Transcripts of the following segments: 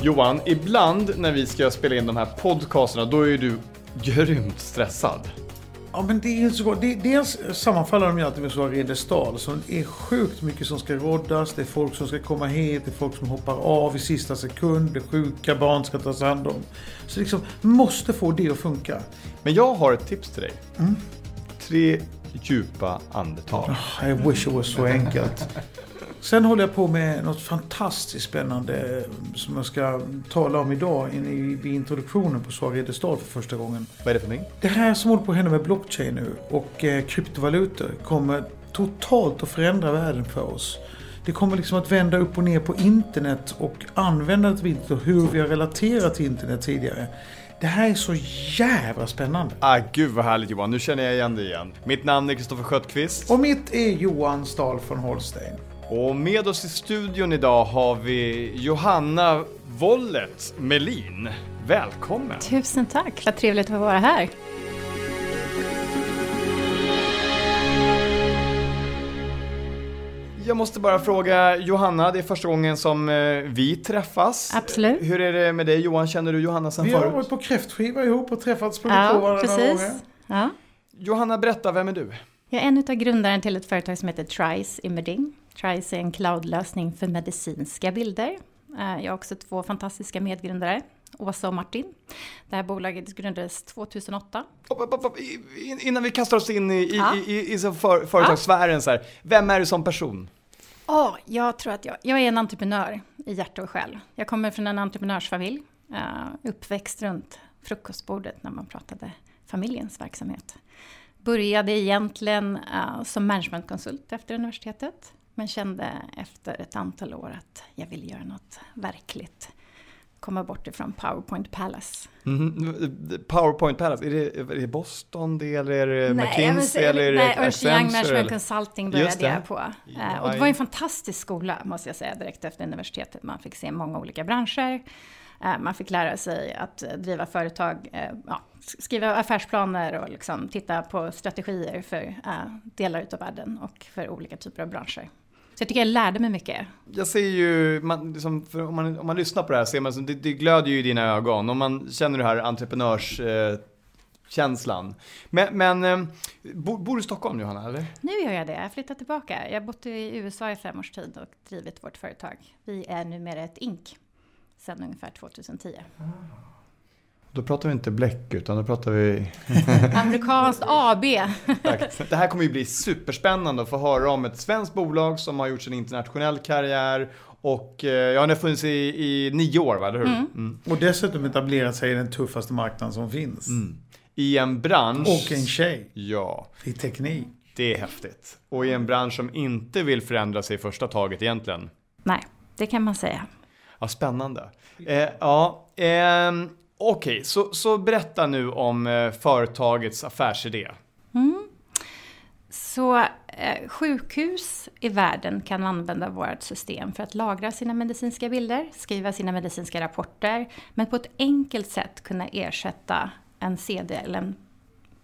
Johan, ibland när vi ska spela in de här podcasterna, då är du grymt stressad. Ja, men det är så det, Dels sammanfaller de ju alltid med så Redestal. Så det är sjukt mycket som ska roddas. Det är folk som ska komma hit. Det är folk som hoppar av i sista sekund. Det är sjuka barn ska tas hand om. Så liksom, måste få det att funka. Men jag har ett tips till dig. Tre djupa andetag. I wish it was så enkelt. Sen håller jag på med något fantastiskt spännande som jag ska tala om idag vid introduktionen på Svar Redestal för första gången. Vad är det för någonting? Det här som håller på att hända med blockchain nu och eh, kryptovalutor kommer totalt att förändra världen för oss. Det kommer liksom att vända upp och ner på internet och användandet av internet och hur vi har relaterat till internet tidigare. Det här är så jävla spännande. Ah, gud vad härligt Johan, nu känner jag igen dig igen. Mitt namn är Kristoffer Sköttqvist. Och mitt är Johan Stahl från Holstein. Och med oss i studion idag har vi Johanna Wollet Melin. Välkommen! Tusen tack, vad trevligt att vara här. Jag måste bara fråga Johanna, det är första gången som eh, vi träffas. Absolut. Hur är det med dig Johan? Känner du Johanna sen Vi har förut? varit på kräftskiva ihop och träffats på Ja, varandra några gånger. precis. Ja. Johanna, berätta, vem är du? Jag är en av grundaren till ett företag som heter Trice Imaging. Trice är en cloudlösning för medicinska bilder. Eh, Jag har också två fantastiska medgrundare, Åsa och Martin. Det här bolaget grundades 2008. Hopp, hopp, hopp, hopp. I- in- Innan vi kastar oss in i, i, Ja. i, i, för, företagssfären, så här, vem är du som person? Åh, jag tror att jag, jag är en entreprenör i hjärta och själ. Jag kommer från en entreprenörsfamilj. Uh, uppväxt runt frukostbordet när man pratade familjens verksamhet. Började egentligen eh, som managementkonsult efter universitetet. Men kände efter ett antal år att jag ville göra något verkligt. Komma bort ifrån PowerPoint Palace. Mhm. PowerPoint Palace, är det, är det Boston det, eller är det jag McKinsey säga- eller nej, Ernst Young? Management? Consulting började jag på. Eh, Och det var en fantastisk skola, måste jag säga, direkt efter universitetet. Man fick se många olika branscher. Eh, Man fick lära sig att driva företag, eh, ja, skriva affärsplaner och liksom titta på strategier för delar utav världen och för olika typer av branscher. Så jag tycker jag lärde mig mycket. Jag ser ju, man, liksom, om, man, om man lyssnar på det här ser man, det, det glöder ju i dina ögon. Om man känner det här entreprenörskänslan. Eh, känslan. men men eh, bor, bor du i Stockholm Johanna, eller? Nu gör jag det, jag flyttar tillbaka. Jag har bott i USA i fem års tid och drivit vårt företag. Vi är numera ett INK sedan ungefär 2010. Då pratar vi inte bläck, utan då pratar vi... Amerikanskt AB. Det här kommer ju bli superspännande att få höra om ett svenskt bolag som har gjort sin internationell karriär och eh, ja, den har funnits i, i nio år, va? eller hur? Mm. Och dessutom etablerat sig i den tuffaste marknaden som finns. I en bransch... Och en tjej Ja, i teknik. det är häftigt. Och i en bransch som inte vill förändra sig i första taget egentligen. Nej, det kan man säga. Ja, spännande. Eh, ja, ehm, okej, så, så berätta nu om eh, företagets affärsidé. Mm. Så eh, sjukhus i världen kan använda vårt system för att lagra sina medicinska bilder, skriva sina medicinska rapporter, men på ett enkelt sätt kunna ersätta en CD eller en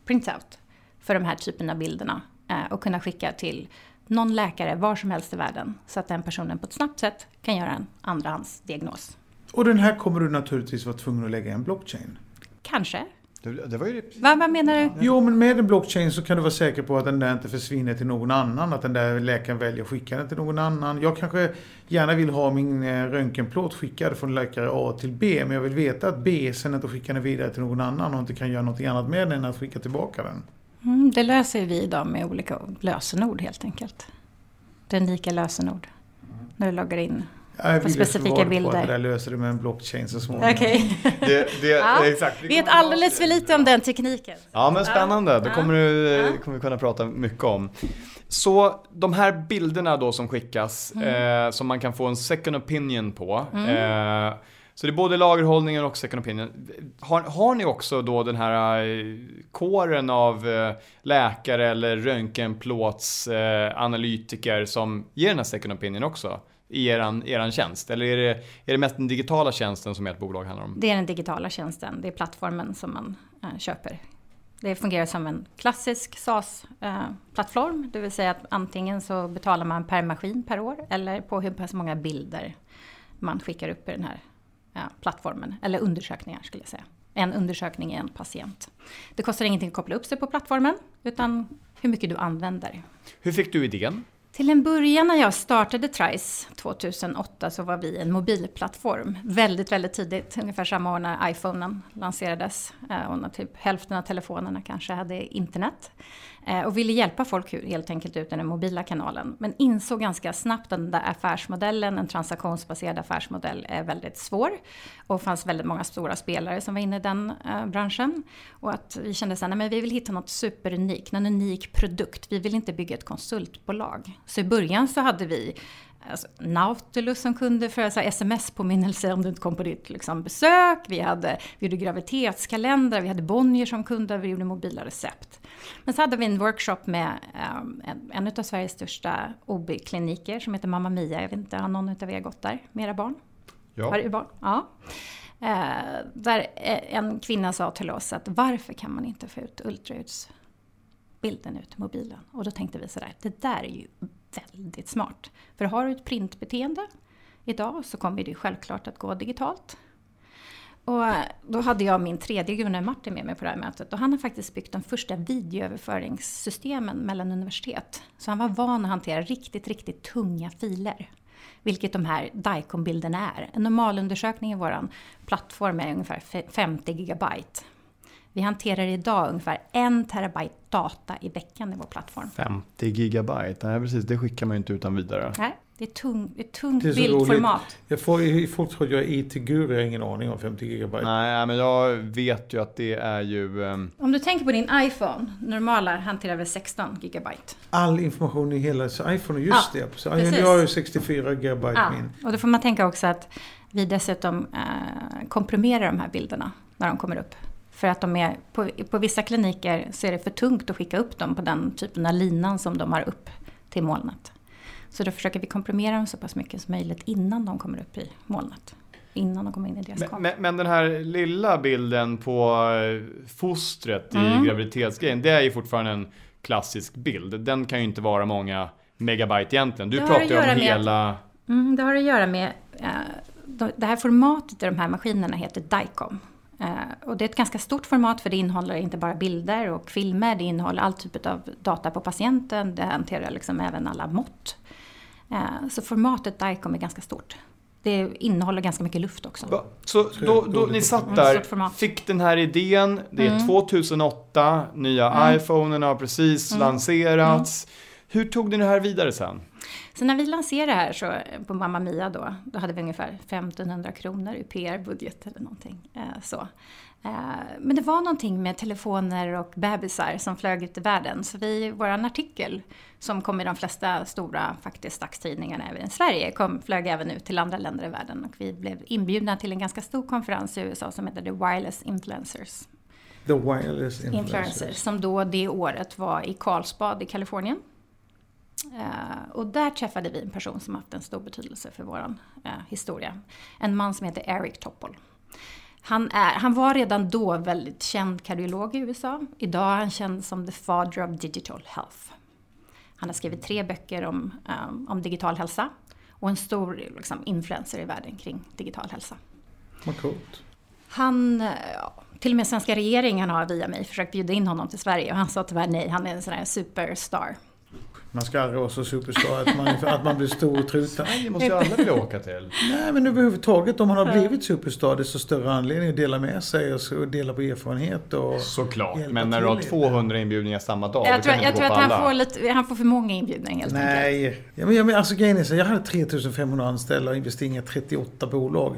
printout för de här typen av bilderna eh, och kunna skicka till någon läkare var som helst i världen så att den personen på ett snabbt sätt kan göra en andrahandsdiagnos. Och den här kommer du naturligtvis vara tvungen att lägga i en blockchain. Kanske. Det, det var ju... Va, vad menar du? Jo, men med en blockchain så kan du vara säker på att den där inte försvinner till någon annan. Att den där läkaren väljer att skicka den till någon annan. Jag kanske gärna vill ha min eh, röntgenplåt skickad från läkare A till B. Men jag vill veta att B sen inte skickar den vidare till någon annan och inte kan göra något annat med den än att skicka tillbaka den. Mm, det löser vi idag med olika lösenord helt enkelt. Det unika lösenord. När du loggar in Jag vill specifika svara på bilder. att det där löser du med en blockchain så småningom. Okej. Det, det, Ja. exakt. Vi Vet alldeles för lite om den tekniken. Ja men spännande, det kommer, du, Ja. kommer vi kunna prata mycket om. Så de här bilderna då som skickas, Mm. eh, som man kan få en second opinion på. Eh, så det är både lagerhållningen och second opinion. Har, har ni också då den här eh, kåren av eh, läkare eller röntgenplåtsanalytiker eh, som ger den här second opinion också? I eran, eran tjänst? Eller är det, är det mest den digitala tjänsten som ert bolag handlar om? Det är den digitala tjänsten, det är plattformen som man eh, köper. Det fungerar som en klassisk SaaS-plattform, det vill säga att antingen så betalar man per maskin per år eller på hur pass många bilder man skickar upp i den här ja, plattformen. Eller undersökningar skulle jag säga. En undersökning är en patient. Det kostar ingenting att koppla upp sig på plattformen, utan hur mycket du använder. Hur fick du idén? Till en början när jag startade Trice 2008 så var vi en mobilplattform. Väldigt, väldigt tidigt, ungefär samma år när iPhonen lanserades. Eh, och när typ hälften av telefonerna kanske hade internet. Eh, och ville hjälpa folk helt enkelt ut i den mobila kanalen. Men insåg ganska snabbt att den där affärsmodellen, en transaktionsbaserad affärsmodell, är väldigt svår. Och det fanns väldigt många stora spelare som var inne i den eh, branschen. Och att vi kände så här, nej men vi vill hitta något superunikt, någon unik produkt. Vi vill inte bygga ett konsultbolag. Så i början så hade vi alltså, Nautilus som kunde för sms-påminnelser om du inte kom på ditt liksom, besök. Vi hade, vi gjorde graviditetskalendrar, vi hade Bonnier som kunde, vi gjorde mobila recept. Men så hade vi en workshop med um, en, en av Sveriges största OB-kliniker som heter Mamma Mia. Jag vet inte, har någon av er gått där med era barn? Ja. Har du barn? Ja. Eh, där eh, en kvinna sa till oss att varför kan man inte få ut ultraljudsbilden ut mobilen? Och då tänkte vi sådär, det där är ju väldigt smart. För har du ett printbeteende idag så kommer det självklart att gå digitalt. Och eh, då hade jag min tredje Gunnar Martin med mig på det här mötet och han har faktiskt byggt de första videoöverföringssystemen mellan universitet. Så han var van att hantera riktigt, riktigt tunga filer. Vilket de här Dicom-bilderna är. En normalundersökning i vår plattform är ungefär fe- 50 gigabyte. Vi hanterar idag ungefär en terabyte data i veckan i vår plattform. 50 gigabyte, nej precis, det skickar man ju inte utan vidare. Nej, det är tung, är tungt Det är bildformat. Jag får, folk tror att jag är IT-guru, jag har ingen aning om 50 gigabyte. Nej, men jag vet ju att det är ju... ehm, Om du tänker på din iPhone, normala hanterar väl 16 gigabyte. All information i hela så iPhone, just Ja, det. Så precis. jag har ju 64 gigabyte Ja, min. och då får man tänka också att vi dessutom eh, komprimerar de här bilderna när de kommer upp. För att de är, på, på vissa kliniker så är det för tungt att skicka upp dem på den typen av linan som de har upp till molnet. Så då försöker vi komprimera dem så pass mycket som möjligt innan de kommer upp i molnet. Innan de kommer in i deras Men, men, den här lilla bilden på eh, fostret i Mm. graviditetsgrejen, det är ju fortfarande en klassisk bild. Den kan ju inte vara många megabyte egentligen. Du pratar ju om med hela... Mm, det har att göra med... De- det här formatet i de här maskinerna heter DICOM. Eh, och det är ett ganska stort format för det innehåller inte bara bilder och filmer, det innehåller all typ av data på patienten, det hanterar liksom även alla mått. Eh, så formatet DICOM är ganska stort. Det innehåller ganska mycket luft också. Va? Så då, då ni satt där, fick den här idén, det är Mm. 2008, nya Mm. iPhonen har precis Mm. lanserats. Hur tog ni det här vidare sen? Så när vi lanserade det här så, på Mamma Mia då, då hade vi ungefär 1500 kronor i PR-budget eller någonting. Eh, så. Eh, men det var någonting med telefoner och bebisar som flög ut i världen. Så vi, vår artikel, som kom i de flesta stora faktiskt dagstidningarna även i Sverige, kom, flög även ut till andra länder i världen. Och vi blev inbjudna till en ganska stor konferens i USA som heter The Wireless Influencers. The wireless influencers. Influencers, som då det året var i Karlsbad i Kalifornien. Eh, och där träffade vi en person som haft en stor betydelse för vår eh, historia. En man som heter Eric Topol. Han, är, han var redan då väldigt känd kardiolog i USA. Idag är han känd som the father of digital health. Han har skrivit tre böcker om, eh, om digital hälsa och en stor liksom, influencer i världen kring digital hälsa. Vad coolt. Han, eh, ja, till och med svenska regeringen har via mig försökt bjuda in honom till Sverige och han sa tyvärr nej, han är en sån här superstar. Man ska aldrig vara så superstar att man, att man blir stor och truten. Det måste ju alla vilja åka till. Nej men överhuvudtaget om man har blivit superstar desto större anledning att dela med sig och dela på erfarenhet och... Såklart, men när du har till lite. 200 inbjudningar samma dag, Jag tror, jag tror att han alla. får, lite, han får för många inbjudningar helt enkelt. Nej, ja, men, alltså grejen är så, jag hade 3500 anställda och investerade i 38 bolag.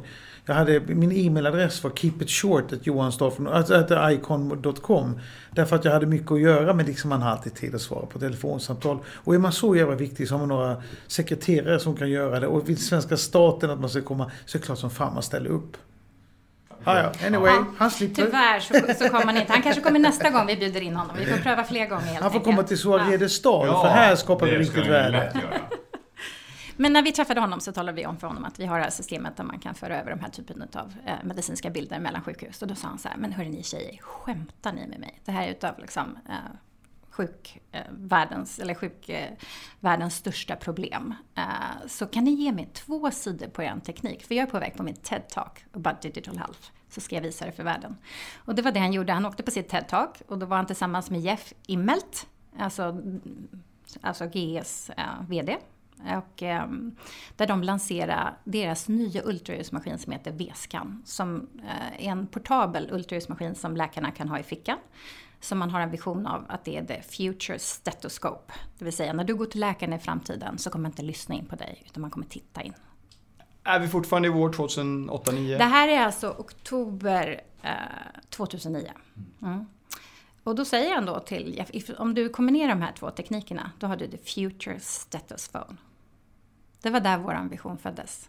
Jag hade, min e-mailadress var keepitshort.johansdorfen, alltså att icon.com. Därför att jag hade mycket att göra men liksom man har alltid tid att svara på telefonsamtal. Och är man så jävla viktig så har man några sekreterare som kan göra det. Och vill svenska staten att man ska komma så är det klart som fan man ställer upp. Ah, ja, anyway, Ja, han slipper. Tyvärr så, så kommer han inte. Han kanske kommer nästa gång vi bjuder in honom. Vi får pröva fler gånger helt Han får enkelt. komma till Soarede stad för här skapar vi riktigt värde. Men när vi träffade honom så talade vi om för honom att vi har det här systemet där man kan föra över de här typen av eh, medicinska bilder mellan sjukhus. Och då sa han så här, men hörni tjejer, skämtar ni med mig? Det här är utav liksom eh, sjukvärldens, eh, eller sjukvärldens största problem. Så kan ni ge mig två sidor på er teknik? För jag är på väg på min TED-talk about digital health. Så ska jag visa det för världen. Och det var det han gjorde. Han åkte på sitt TED-talk och då var han tillsammans med Jeff Immelt, alltså, alltså GEs eh, VD. Och, ehm, där de lanserade deras nya ultraljudsmaskin som heter V-scan. Som eh, är en portabel ultraljudsmaskin som läkarna kan ha i fickan. Som man har en vision av att det är the future stethoscope. Det vill säga när du går till läkaren i framtiden så kommer man inte lyssna in på dig utan man kommer titta in. Är vi fortfarande i vår 2008-2009? Det här är alltså oktober eh, 2009. Mm. Och då säger han då till Jeff, if- om du kombinerar de här två teknikerna, då har du the future stethosphone. Det var där vår vision föddes.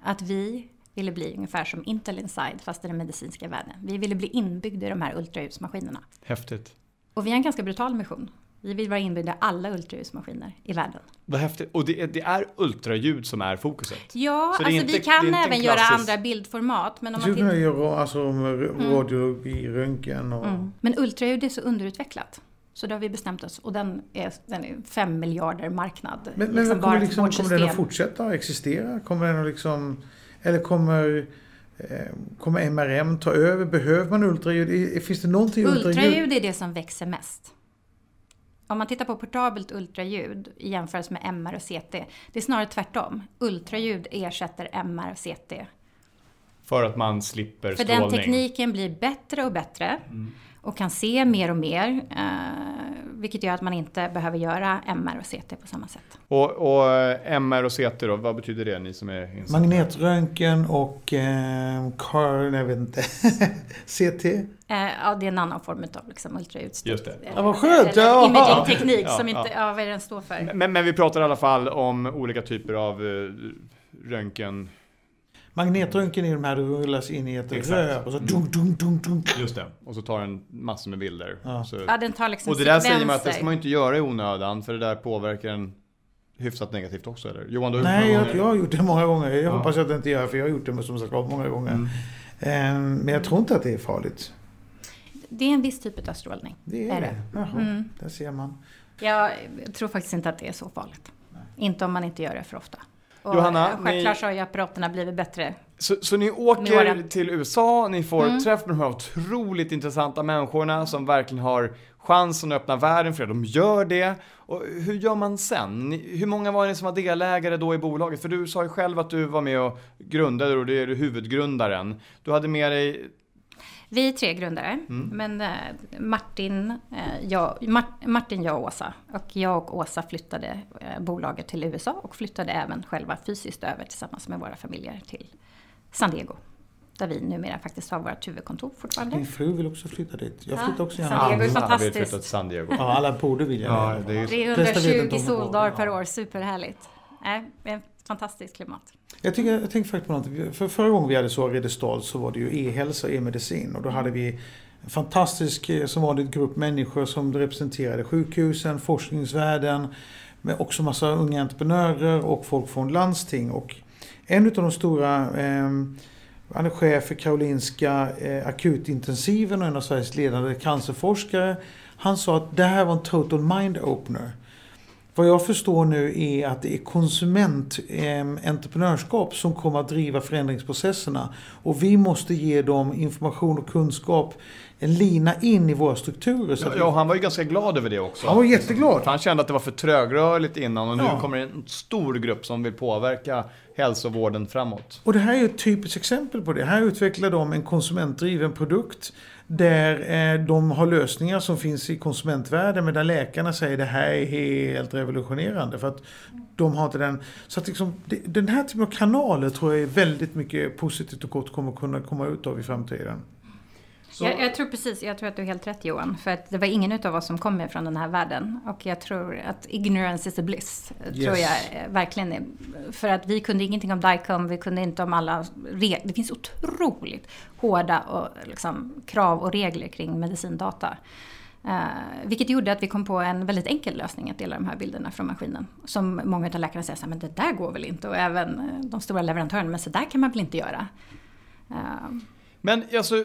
Att vi ville bli ungefär som Intel Inside, fast i den medicinska världen. Vi ville bli inbyggda i de här ultraljudsmaskinerna. Häftigt. Och vi har en ganska brutal mission. Vi vill vara inbyggda i alla ultraljudsmaskiner i världen. Vad häftigt. Och det är, det är ultraljud som är fokuset? Ja, Så det är alltså inte- vi det kan även göra klassisk- andra bildformat. Men om Du man tittar... göra alltså, radiologi, röntgen och... Mm. Men ultraljud är så underutvecklat. Så då har vi bestämt oss. Och den är, den är fem miljarder marknad. Men, men liksom kommer, liksom, kommer den att fortsätta existera? Kommer den att liksom... Eller kommer... Eh, kommer MRM ta över? Behöver man ultraljud? Finns det någonting ultraljud? Ultraljud är det som växer mest. Om man tittar på portabelt ultraljud i jämförelse med MR och CT. Det är snarare tvärtom. Ultraljud ersätter MR och CT. För att man slipper För strålning? den tekniken blir bättre och bättre. Och kan se mer och mer. Eh, vilket gör att man inte behöver göra MR och CT på samma sätt. Och, och eh, MR och CT då, vad betyder det ni som är insatta? Magnetröntgen och... Eh, car, nej, jag vet inte. CT? Eh, ja, det är en annan form av liksom, ultraljud. Just det. Ja, vad skönt, ja. Imaging-teknik Ja, som inte, ja, vad är den står för? Men, men vi pratar i alla fall om olika typer av eh, röntgen. Magnetröntgen är de här du rullas in i ett Exakt. rör och så dunk, dunk, dunk, dunk. Just det. Och så tar den massor med bilder. Ja. Så, Ja, den tar liksom och det där säger man att det ska man inte göra i onödan, för det där påverkar en hyfsat negativt också, eller? Johan, du har Nej, gjort jag, några jag har gjort det många gånger. Jag Ja. hoppas att det inte gör för jag har gjort det som sagt många gånger. Mm. Eh, Men jag tror inte att det är farligt. Det är en viss typ av strålning. Det är, Är det. det? Jaha, Mm. där ser man. Jag tror faktiskt inte att det är så farligt. Inte om man inte gör det för ofta. Och Johanna, självklart ni- så har ju apparaterna blivit bättre. Så, så ni åker till USA, ni får Mm. träff med de här otroligt intressanta människorna som verkligen har chansen att öppna världen för er. De gör det. Och hur gör man sen? Ni, hur många var ni som var delägare då i bolaget? För du sa ju själv att du var med och grundade och det är du huvudgrundaren. Du hade med dig... Vi är tre grundare, Mm. men eh, Martin, eh, jag, Mart- Martin, jag och Åsa. Och jag och Åsa flyttade eh, bolaget till USA och flyttade även själva fysiskt över tillsammans med våra familjer till San Diego. Där vi numera faktiskt har vårt huvudkontor fortfarande. Min fru vill också flytta dit. Jag Ja, flyttar också San gärna. Diego är Alla vill fantastiskt. flytta till San Diego. Ja, alla borde vilja Ja, det är ju- Flesta vet 320 inte om det går. soldagar per år, superhärligt. Ett fantastiskt klimat. Jag, tycker, jag tänker faktiskt på något. För förra gången vi hade så Redestad så var det ju e-hälsa och e-medicin. Och då hade vi en fantastisk, eh, som vanligt, grupp människor som representerade sjukhusen, forskningsvärlden, men också massa unga entreprenörer och folk från landsting. Och en av de stora, eh, han är chef för Karolinska eh, akutintensiven och en av Sveriges ledande cancerforskare. Han sa att det här var en total mind opener. Vad jag förstår nu är att det är konsumententreprenörskap som kommer att driva förändringsprocesserna. Och vi måste ge dem information och kunskap, en lina in i våra strukturer. Ja, vi- ja, han var ju ganska glad över det också. Han var jätteglad. För han kände att det var för trögrörligt innan och nu Ja. kommer en stor grupp som vill påverka hälsovården framåt. Och det här är ett typiskt exempel på det. Här utvecklar de en konsumentdriven produkt där eh, de har lösningar som finns i konsumentvärlden men där läkarna säger det här är helt revolutionerande för att de har inte den. Så att liksom, den här typen av kanaler tror jag är väldigt mycket positivt och gott kommer kunna komma ut av i framtiden. Jag, jag tror precis, jag tror att du är helt rätt Johan. För att det var ingen utav oss som kommer från den här världen. Och jag tror att ignorance is a bliss. Tror Yes. jag eh, verkligen är. För att vi kunde ingenting om DICOM, vi kunde inte om alla regler. Det finns otroligt hårda och, liksom, krav och regler kring medicindata. Eh, vilket gjorde att vi kom på en väldigt enkel lösning att dela de här bilderna från maskinen. Som många av läkarna säger så här, men det där går väl inte? Och även eh, de stora leverantörerna, men så där kan man väl inte göra? Eh, Men alltså,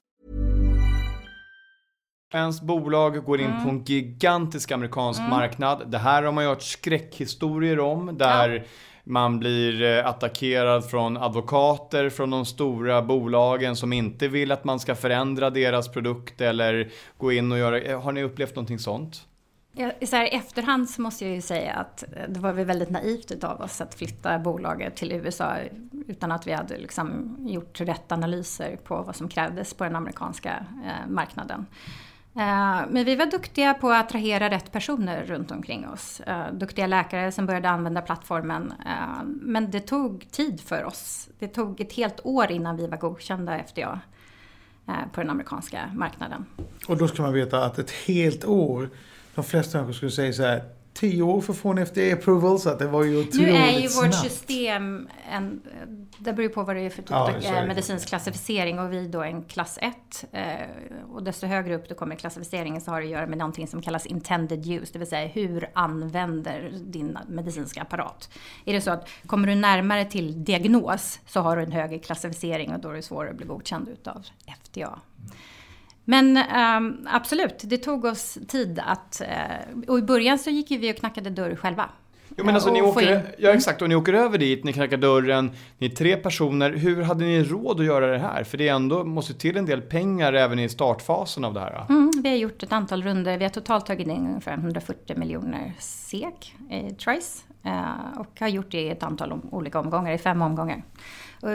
Svenskt bolag går in Mm. på en gigantisk amerikansk marknad. Det här har man ju hört skräckhistorier om. Där man blir eh, attackerad från advokater från de stora bolagen som inte vill att man ska förändra deras produkt eller gå in och göra... eh, Har ni upplevt någonting sånt? Ja, så här, I efterhand så måste jag ju säga att eh, det var väl väldigt naivt utav oss att flytta bolaget till USA utan att vi hade liksom gjort rätt analyser på vad som krävdes på den amerikanska eh, marknaden. Eh, men vi var duktiga på att attrahera rätt personer runt omkring oss. Eh, duktiga läkare som började använda plattformen. Eh, men det tog tid för oss. Det tog ett helt år innan vi var godkända FDA på den amerikanska marknaden. Och då ska man veta att ett helt år, de flesta människor skulle säga så här, tio år för att få en FDA-approval, så att det var ju otroligt Nu är ju vårt snabbt. system, en, det beror ju på vad det är för typ Ja, av eh, medicinsk klassificering och vi då är en klass 1. Eh, och desto högre upp du kommer i klassificeringen så har det att göra med någonting som kallas intended use, det vill säga hur använder din medicinska apparat. Är det så att kommer du närmare till diagnos så har du en högre klassificering och då är det svårare att bli godkänd utav FDA. Men ehm, absolut, det tog oss tid att... eh, och i början så gick ju vi och knackade dörr själva. Jo men alltså Eh, ni åker, ja exakt, och ni åker över dit, ni knackar dörren, ni är tre personer. Hur hade ni råd att göra det här? För det är ändå, måste till en del pengar även i startfasen av det här. Mm, vi har gjort ett antal runder. Vi har totalt tagit in ungefär 140 miljoner SEK i Trice. Eh, och har gjort det i ett antal olika omgångar, i fem omgångar.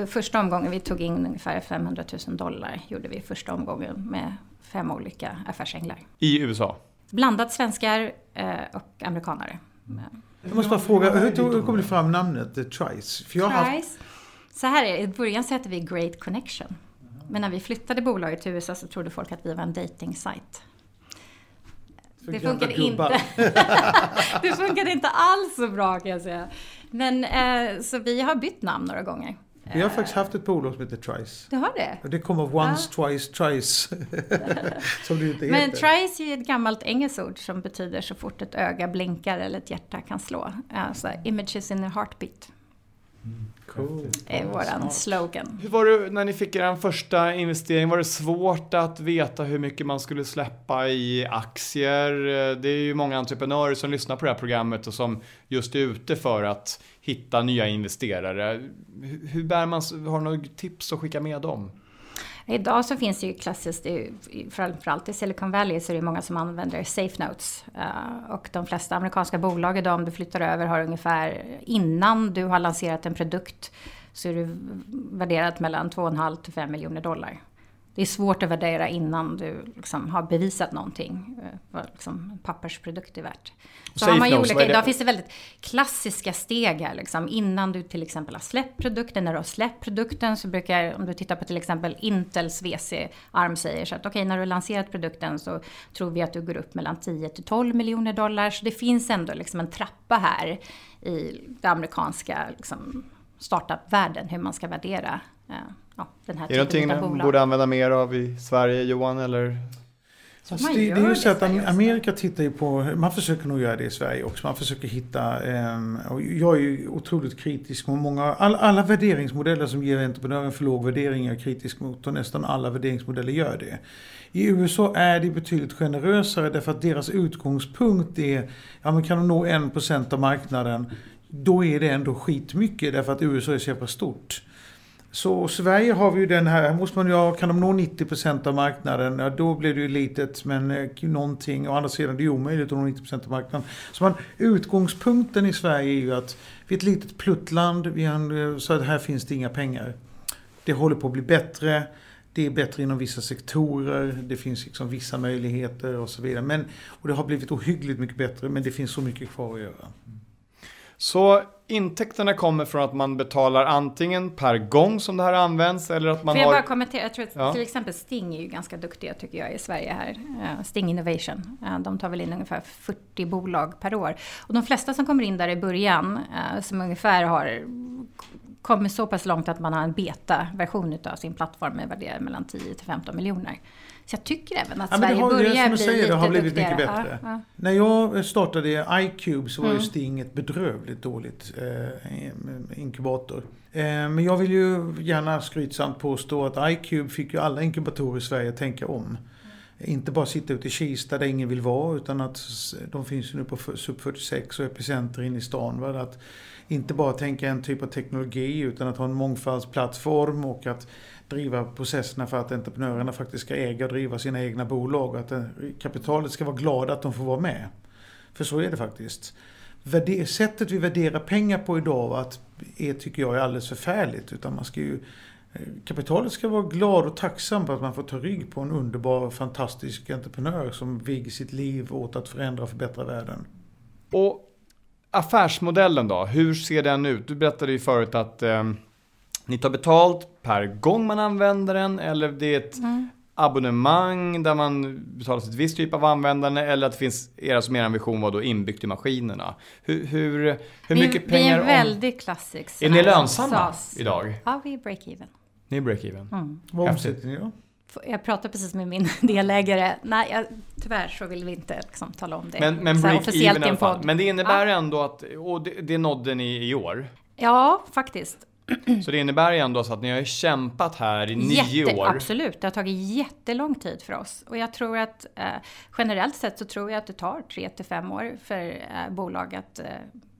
Första omgången, vi tog in ungefär 500 000 dollar, gjorde vi första omgången med fem olika affärsänglar. I USA. Blandat svenskar eh, och amerikanare. Jag måste bara fråga, hur, tog, hur kom det fram namnet The Trice? För jag har haft, Trice. Så här är det, i början så hette vi Great Connection. Men när vi flyttade bolaget till USA så trodde folk att vi var en dating-sajt. Det funkade inte. det funkade inte alls så bra kan jag säga. Men eh, så vi har bytt namn några gånger. Vi har faktiskt haft ett bolag som heter Trice. Du har det? Det kommer once, ja. twice, trice. som det inte heter. Men trice är ett gammalt engelskt ord som betyder så fort ett öga blinkar eller ett hjärta kan slå. Alltså images in a heartbeat. Cool. är våran slogan. Hur var det när ni fick er första investering? Var det svårt att veta hur mycket man skulle släppa i aktier? Det är ju många entreprenörer som lyssnar på det här programmet och som just är ute för att hitta nya investerare. Hur bär man, har du några tips att skicka med dem? Idag så finns det ju klassiskt, framförallt i Silicon Valley så är det många som använder safe notes. Eh, och de flesta amerikanska bolag idag, om du flyttar över, har ungefär innan du har lanserat en produkt så är du värderat mellan 2,5 till 5 miljoner dollar. Det är svårt att värdera innan du liksom har bevisat någonting, eh, vad liksom en pappersprodukt är värt. Så har man ju olika, idag finns det väldigt klassiska steg här. Liksom. Innan du till exempel har släppt produkten, när du har släppt produkten så brukar, om du tittar på till exempel Intels VC-arm säger så att okej, okay, när du har lanserat produkten så tror vi att du går upp mellan 10 till 12 miljoner dollar. Så det finns ändå liksom en trappa här i det amerikanska liksom, startup-världen, hur man ska värdera eh, ja, den här är typen av bolag. Är det någonting man borde använda mer av i Sverige, Johan? Eller? Alltså det, det, är ju så att Amerika tittar ju på, man försöker nog göra det i Sverige också. Man försöker hitta, um, och jag är ju otroligt kritisk mot många, all, alla värderingsmodeller som ger entreprenören för låg värdering är jag kritisk mot och nästan alla värderingsmodeller gör det. I USA är det betydligt generösare därför att deras utgångspunkt är, ja men kan de nå 1% av marknaden, då är det ändå skitmycket därför att USA är så jävla stort. Så Sverige har vi ju den här, måste man ju kan de nå 90% av marknaden, ja, då blir det ju litet men eh, någonting, å andra sidan det är det omöjligt att nå 90% av marknaden. Så man, utgångspunkten i Sverige är ju att vi är ett litet pluttland, vi har, eh, så att här finns det inga pengar. Det håller på att bli bättre, det är bättre inom vissa sektorer, det finns liksom vissa möjligheter och så vidare. Men, och det har blivit ohyggligt mycket bättre men det finns så mycket kvar att göra. Så intäkterna kommer från att man betalar antingen per gång som det här används eller att man Får jag har... bara kommentera? Jag tror att ja. till exempel Sting är ju ganska duktiga tycker jag i Sverige här. Sting Innovation. De tar väl in ungefär 40 bolag per år. Och de flesta som kommer in där i början, eh, som ungefär har kommit så pass långt att man har en beta-version av sin plattform med värderad mellan 10 till 15 miljoner. Så jag tycker även att ja, Sverige har, börjar bli säger, lite det har blivit duktigare. mycket bättre. Ja, ja. När jag startade iCube så var mm. ju Sting ett bedrövligt dåligt eh, inkubator. Eh, men jag vill ju gärna skrytsamt påstå att iCube fick ju alla inkubatorer i Sverige att tänka om. Inte bara sitta ute i Kista där ingen vill vara utan att de finns nu på SUP 46 och Epicenter inne i stan. Va? Att inte bara tänka en typ av teknologi utan att ha en mångfaldsplattform och att driva processerna för att entreprenörerna faktiskt ska äga och driva sina egna bolag och att eh, kapitalet ska vara glada att de får vara med. För så är det faktiskt. Sättet vi värderar pengar på idag att, är, tycker jag är alldeles förfärligt. Utan man ska ju, kapitalet ska vara glad och tacksam på att man får ta rygg på en underbar, fantastisk entreprenör som viger sitt liv åt att förändra och förbättra världen. Och affärsmodellen då, hur ser den ut? Du berättade ju förut att eh, ni tar betalt per gång man använder den eller det är ett mm. abonnemang där man betalar ett visst typ av användare eller att det finns, era som er vision var då inbyggt i maskinerna. Hur, hur, hur mycket vi, pengar... Vi är väldigt klassisk. Är ni lönsamma idag? Ja, vi är break-even. Ni är break-even? Mm. Vad omsätter ni då? Jag pratade precis med min delägare. Nej, jag, tyvärr så vill vi inte liksom, tala om det. Men, men break-even i alla fall. Men det innebär ja. ändå att, och det, det nådde ni i år? Ja, faktiskt. Så det innebär ju ändå så att ni har kämpat här i Jätte, nio år. Absolut, det har tagit jättelång tid för oss. Och jag tror att eh, generellt sett så tror jag att det tar tre till fem år för eh, bolag att eh,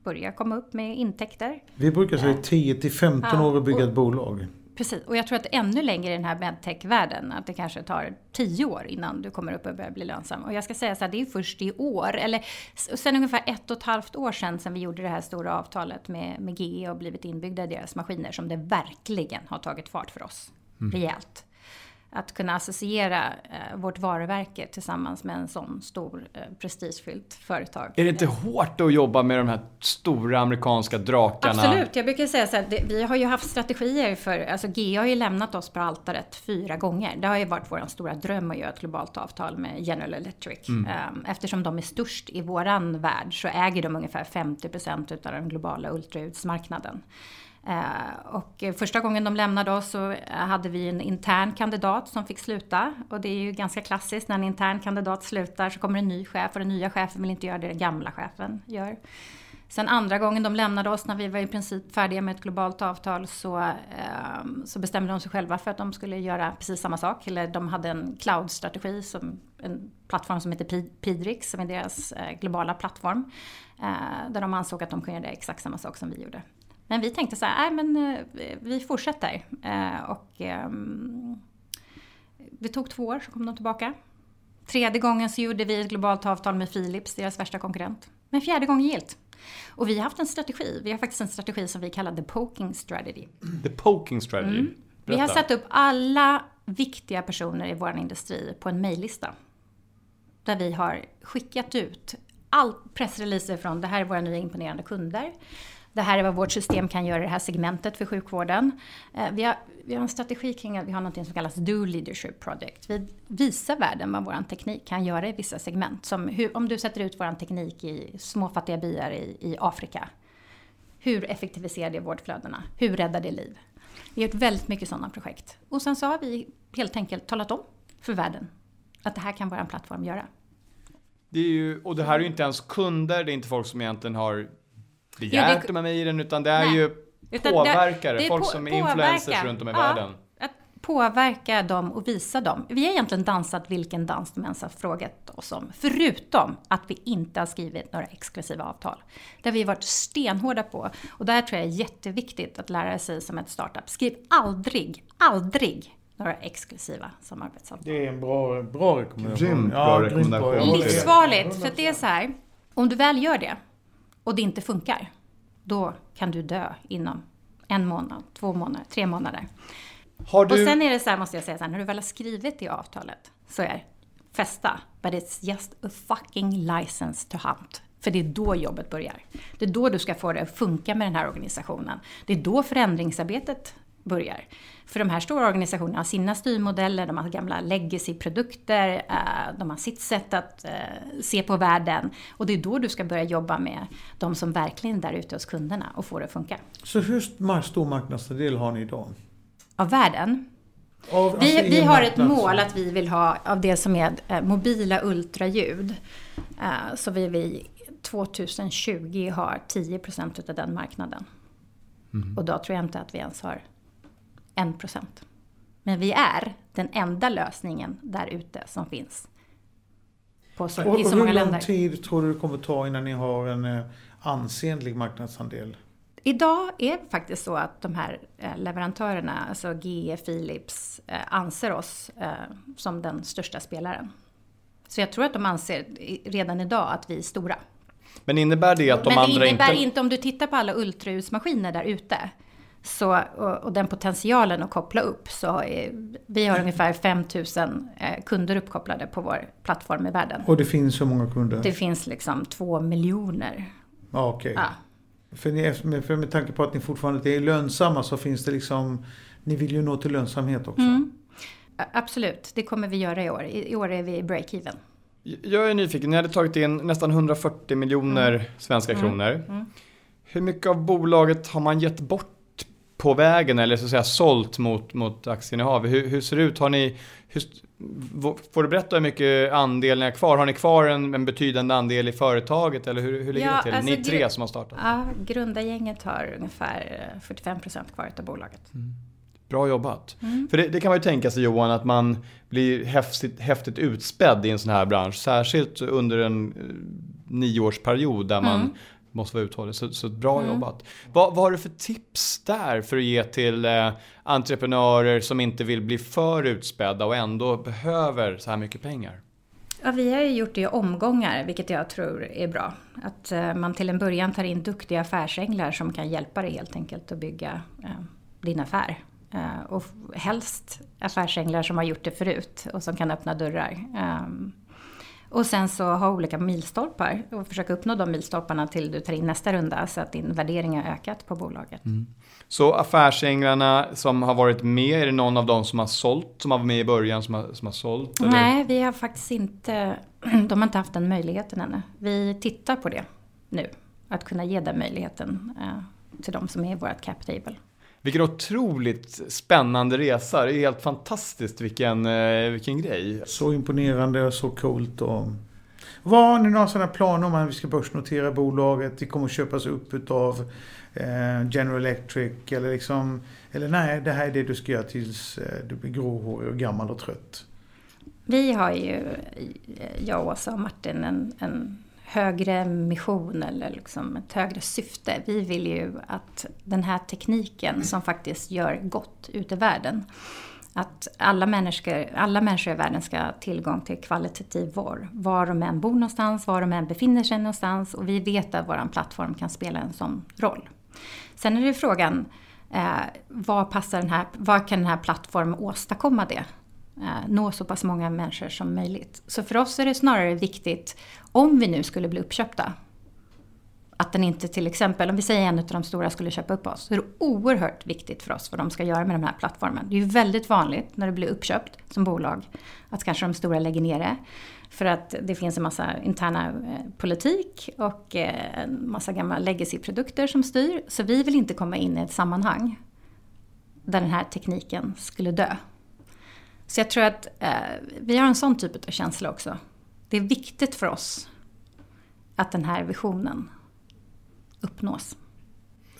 börja komma upp med intäkter. Vi brukar säga 10 till 15 ja. år att bygga ett bolag. Precis, och jag tror att ännu längre i den här medtech-världen, att det kanske tar tio år innan du kommer upp och börjar bli lönsam. Och jag ska säga så här, det är först i år, eller sen ungefär ett och ett halvt år sedan, sedan vi gjorde det här stora avtalet med, med GE och blivit inbyggda i deras maskiner, som det verkligen har tagit fart för oss. Mm. Rejält. Att kunna associera eh, vårt varumärke tillsammans med en sån stor eh, prestigefyllt företag. Är det inte hårt att jobba med de här stora amerikanska drakarna? Absolut, jag brukar säga så här, det, vi har ju haft strategier för, alltså GE har ju lämnat oss på altaret fyra gånger. Det har ju varit vår stora dröm att göra ett globalt avtal med General Electric. Mm. Ehm, Eftersom de är störst i våran värld så äger de ungefär 50% utav den globala ultraljudsmarknaden. Eh, och första gången de lämnade oss så hade vi en intern kandidat som fick sluta. Och det är ju ganska klassiskt, när en intern kandidat slutar så kommer en ny chef och den nya chefen vill inte göra det den gamla chefen gör. Sen andra gången de lämnade oss, när vi var i princip färdiga med ett globalt avtal, så, ehm, så bestämde de sig själva för att de skulle göra precis samma sak. Eller de hade en cloud-strategi, som, en plattform som heter Pidrix, som är deras eh, globala plattform. Eh, där de ansåg att de kunde göra exakt samma sak som vi gjorde. Men vi tänkte så här, nej men eh, vi fortsätter. Eh, och ehm, det tog två år så kom de tillbaka. Tredje gången så gjorde vi ett globalt avtal med Philips, deras värsta konkurrent. Men fjärde gången gilt. Och vi har haft en strategi. Vi har faktiskt en strategi som vi kallar the poking strategy. The poking strategy. Mm. Vi har satt upp alla viktiga personer i vår industri på en mejllista. Där vi har skickat ut all pressreleaser från det här är våra nya imponerande kunder. Det här är vad vårt system kan göra i det här segmentet för sjukvården. Eh, vi har, vi har en strategi kring att vi har något som kallas Do Leadership Project. Vi visar världen vad vår teknik kan göra i vissa segment. Som hur, om du sätter ut vår teknik i små fattiga byar i, i Afrika. Hur effektiviserar det vårdflödena? Hur räddar det liv? Vi har gjort väldigt mycket sådana projekt. Och sen så har vi helt enkelt talat om för världen att det här kan vår plattform göra. Det är ju, och det här är ju inte ens kunder, det är inte folk som egentligen har begärt Jo, det- de här mejlen, utan det är Nej. ju påverkare, det är folk på- som är påverka. influencers runt om i Ja. världen. Att påverka dem och visa dem. Vi har egentligen dansat vilken dans de ens har frågat oss om. Förutom att vi inte har skrivit några exklusiva avtal. Det har vi varit stenhårda på. Och där tror jag är jätteviktigt att lära sig som ett startup. Skriv aldrig, aldrig några exklusiva samarbetsavtal. Det är en bra, bra rekommendation. Grymt bra rekommendation. Livsfarligt, för det är så här. Om du väl gör det och det inte funkar, då kan du dö inom en månad, två månader, tre månader. Har Och du, sen är det så här, måste jag säga, så här, när du väl har skrivit det avtalet så är festa, but it's just a fucking license to hunt. För det är då jobbet börjar. Det är då du ska få det att funka med den här organisationen. Det är då förändringsarbetet börjar. För de här stora organisationerna har sina styrmodeller, de har gamla legacy-produkter, eh, de har sitt sätt att eh, se på världen. Och det är då du ska börja jobba med de som verkligen är där ute hos kunderna och få det att funka. Så hur stor marknadsandel har ni idag? Av världen, Av, alltså Vi, i vi har ett mål att vi vill ha av det som är eh, mobila ultraljud. Så vill vi 2020 ha 10% av den marknaden. Och då tror jag inte att vi ens har 1%. Men vi är den enda lösningen där ute som finns. På så, Och, I och så många hur lång länder. tid tror du det kommer ta innan ni har en eh, ansenlig marknadsandel? Idag är det faktiskt så att de här eh, leverantörerna, alltså GE, Philips, eh, anser oss som den största spelaren. Så jag tror att de anser redan idag att vi är stora. men innebär det att de Men det andra innebär inte... inte, om du tittar på alla ultraljudsmaskiner där ute, så, och, och den potentialen att koppla upp, så är, vi har ungefär 5000 eh, kunder uppkopplade på vår plattform i världen. Och det finns hur många kunder? Det finns liksom två miljoner. Ja, okej. Ja. För, ni, för med tanke på att ni fortfarande är lönsamma så finns det liksom... Ni vill ju nå till lönsamhet också. Mm. Absolut, det kommer vi göra i år. I, i år är vi break-even. Jag är nyfiken, ni hade tagit in nästan 140 miljoner Mm. svenska kronor. Hur mycket av bolaget har man gett bort på vägen eller så att säga sålt mot, mot aktieinnehav? Hur, hur ser det ut? Har ni, hur, får du berätta hur mycket andel ni har kvar? Har ni kvar en, en betydande andel i företaget eller hur, hur ligger Ja, det till? alltså ni tre som har startat. Ja, grundargänget har ungefär eh, 45% kvar av bolaget. Bra jobbat. Mm. För det, det kan man ju tänka sig Johan, att man blir häftigt, häftigt utspädd i en sån här bransch. Särskilt under en eh, nioårsperiod där man Mm. Måste vara uthållig. Så, så bra jobbat. Vad, vad har du för tips där för att ge till eh, entreprenörer som inte vill bli för utspädda och ändå behöver så här mycket pengar? Ja, vi har ju gjort det i omgångar, vilket jag tror är bra. Att eh, man till en början tar in duktiga affärsänglar som kan hjälpa dig helt enkelt att bygga eh, din affär. Eh, och helst affärsänglar som har gjort det förut och som kan öppna dörrar. Och sen så ha olika milstolpar och försöka uppnå de milstolparna till du tar in nästa runda så att din värdering har ökat på bolaget. Mm. Så affärsänglarna som har varit med, är det någon av dem som har sålt, som var med i början som har, som har sålt? Eller? Nej, vi har faktiskt inte, de har inte haft den möjligheten ännu. Vi tittar på det nu, att kunna ge den möjligheten eh, till de som är i vårt cap table. Vilken otroligt spännande resa. Det är helt fantastiskt vilken, eh, vilken grej. Så imponerande och så coolt. Och... Vad har ni några sådana planer om att vi ska börsnotera bolaget? Det kommer att köpas upp utav eh, General Electric eller liksom... Eller nej, det här är det du ska göra tills eh, du blir gråhårig och gammal och trött. Vi har ju, jag, Åsa och Martin, en, en högre mission eller liksom ett högre syfte. Vi vill ju att den här tekniken som faktiskt gör gott ute i världen, att alla människor, alla människor i världen ska ha tillgång till kvalitativ vård. Var de än bor någonstans, var de än befinner sig någonstans och vi vet att vår plattform kan spela en sån roll. Sen är det frågan, eh, vad, passar den här, vad kan den här plattformen åstadkomma det? Eh, nå så pass många människor som möjligt. Så för oss är det snarare viktigt, om vi nu skulle bli uppköpta, att den inte till exempel, om vi säger en av de stora skulle köpa upp oss, så är det oerhört viktigt för oss vad de ska göra med den här plattformen. Det är ju väldigt vanligt när det blir uppköpt som bolag, att kanske de stora lägger ner det. För att det finns en massa interna eh, politik och eh, en massa gamla legacy-produkter som styr. Så vi vill inte komma in i ett sammanhang där den här tekniken skulle dö. Så jag tror att eh, vi har en sån typ av känsla också. Det är viktigt för oss att den här visionen uppnås.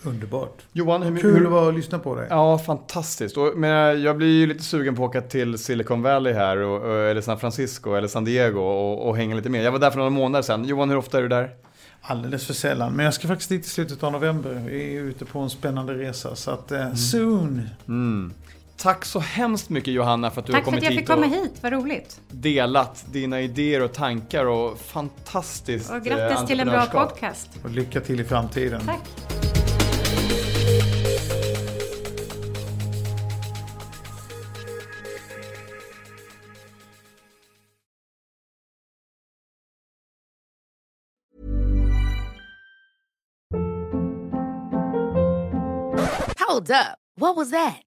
Underbart. Johan, hur, Kul att vara och lyssna på dig. Ja, fantastiskt. Och, men jag blir ju lite sugen på att åka till Silicon Valley här, och, eller San Francisco eller San Diego och, och hänga lite mer. Jag var där för några månader sedan. Johan, hur ofta är du där? Alldeles för sällan. Men jag ska faktiskt dit i slutet av november. Vi är ute på en spännande resa. Så att, eh, mm. soon! Mm. Tack så hemskt mycket Johanna för att du Tack har kommit hit. Tack för att jag fick komma hit, vad roligt. Delat dina idéer och tankar och fantastiskt Och grattis till en bra podcast. Och lycka till i framtiden. Tack. Hold up. What was that?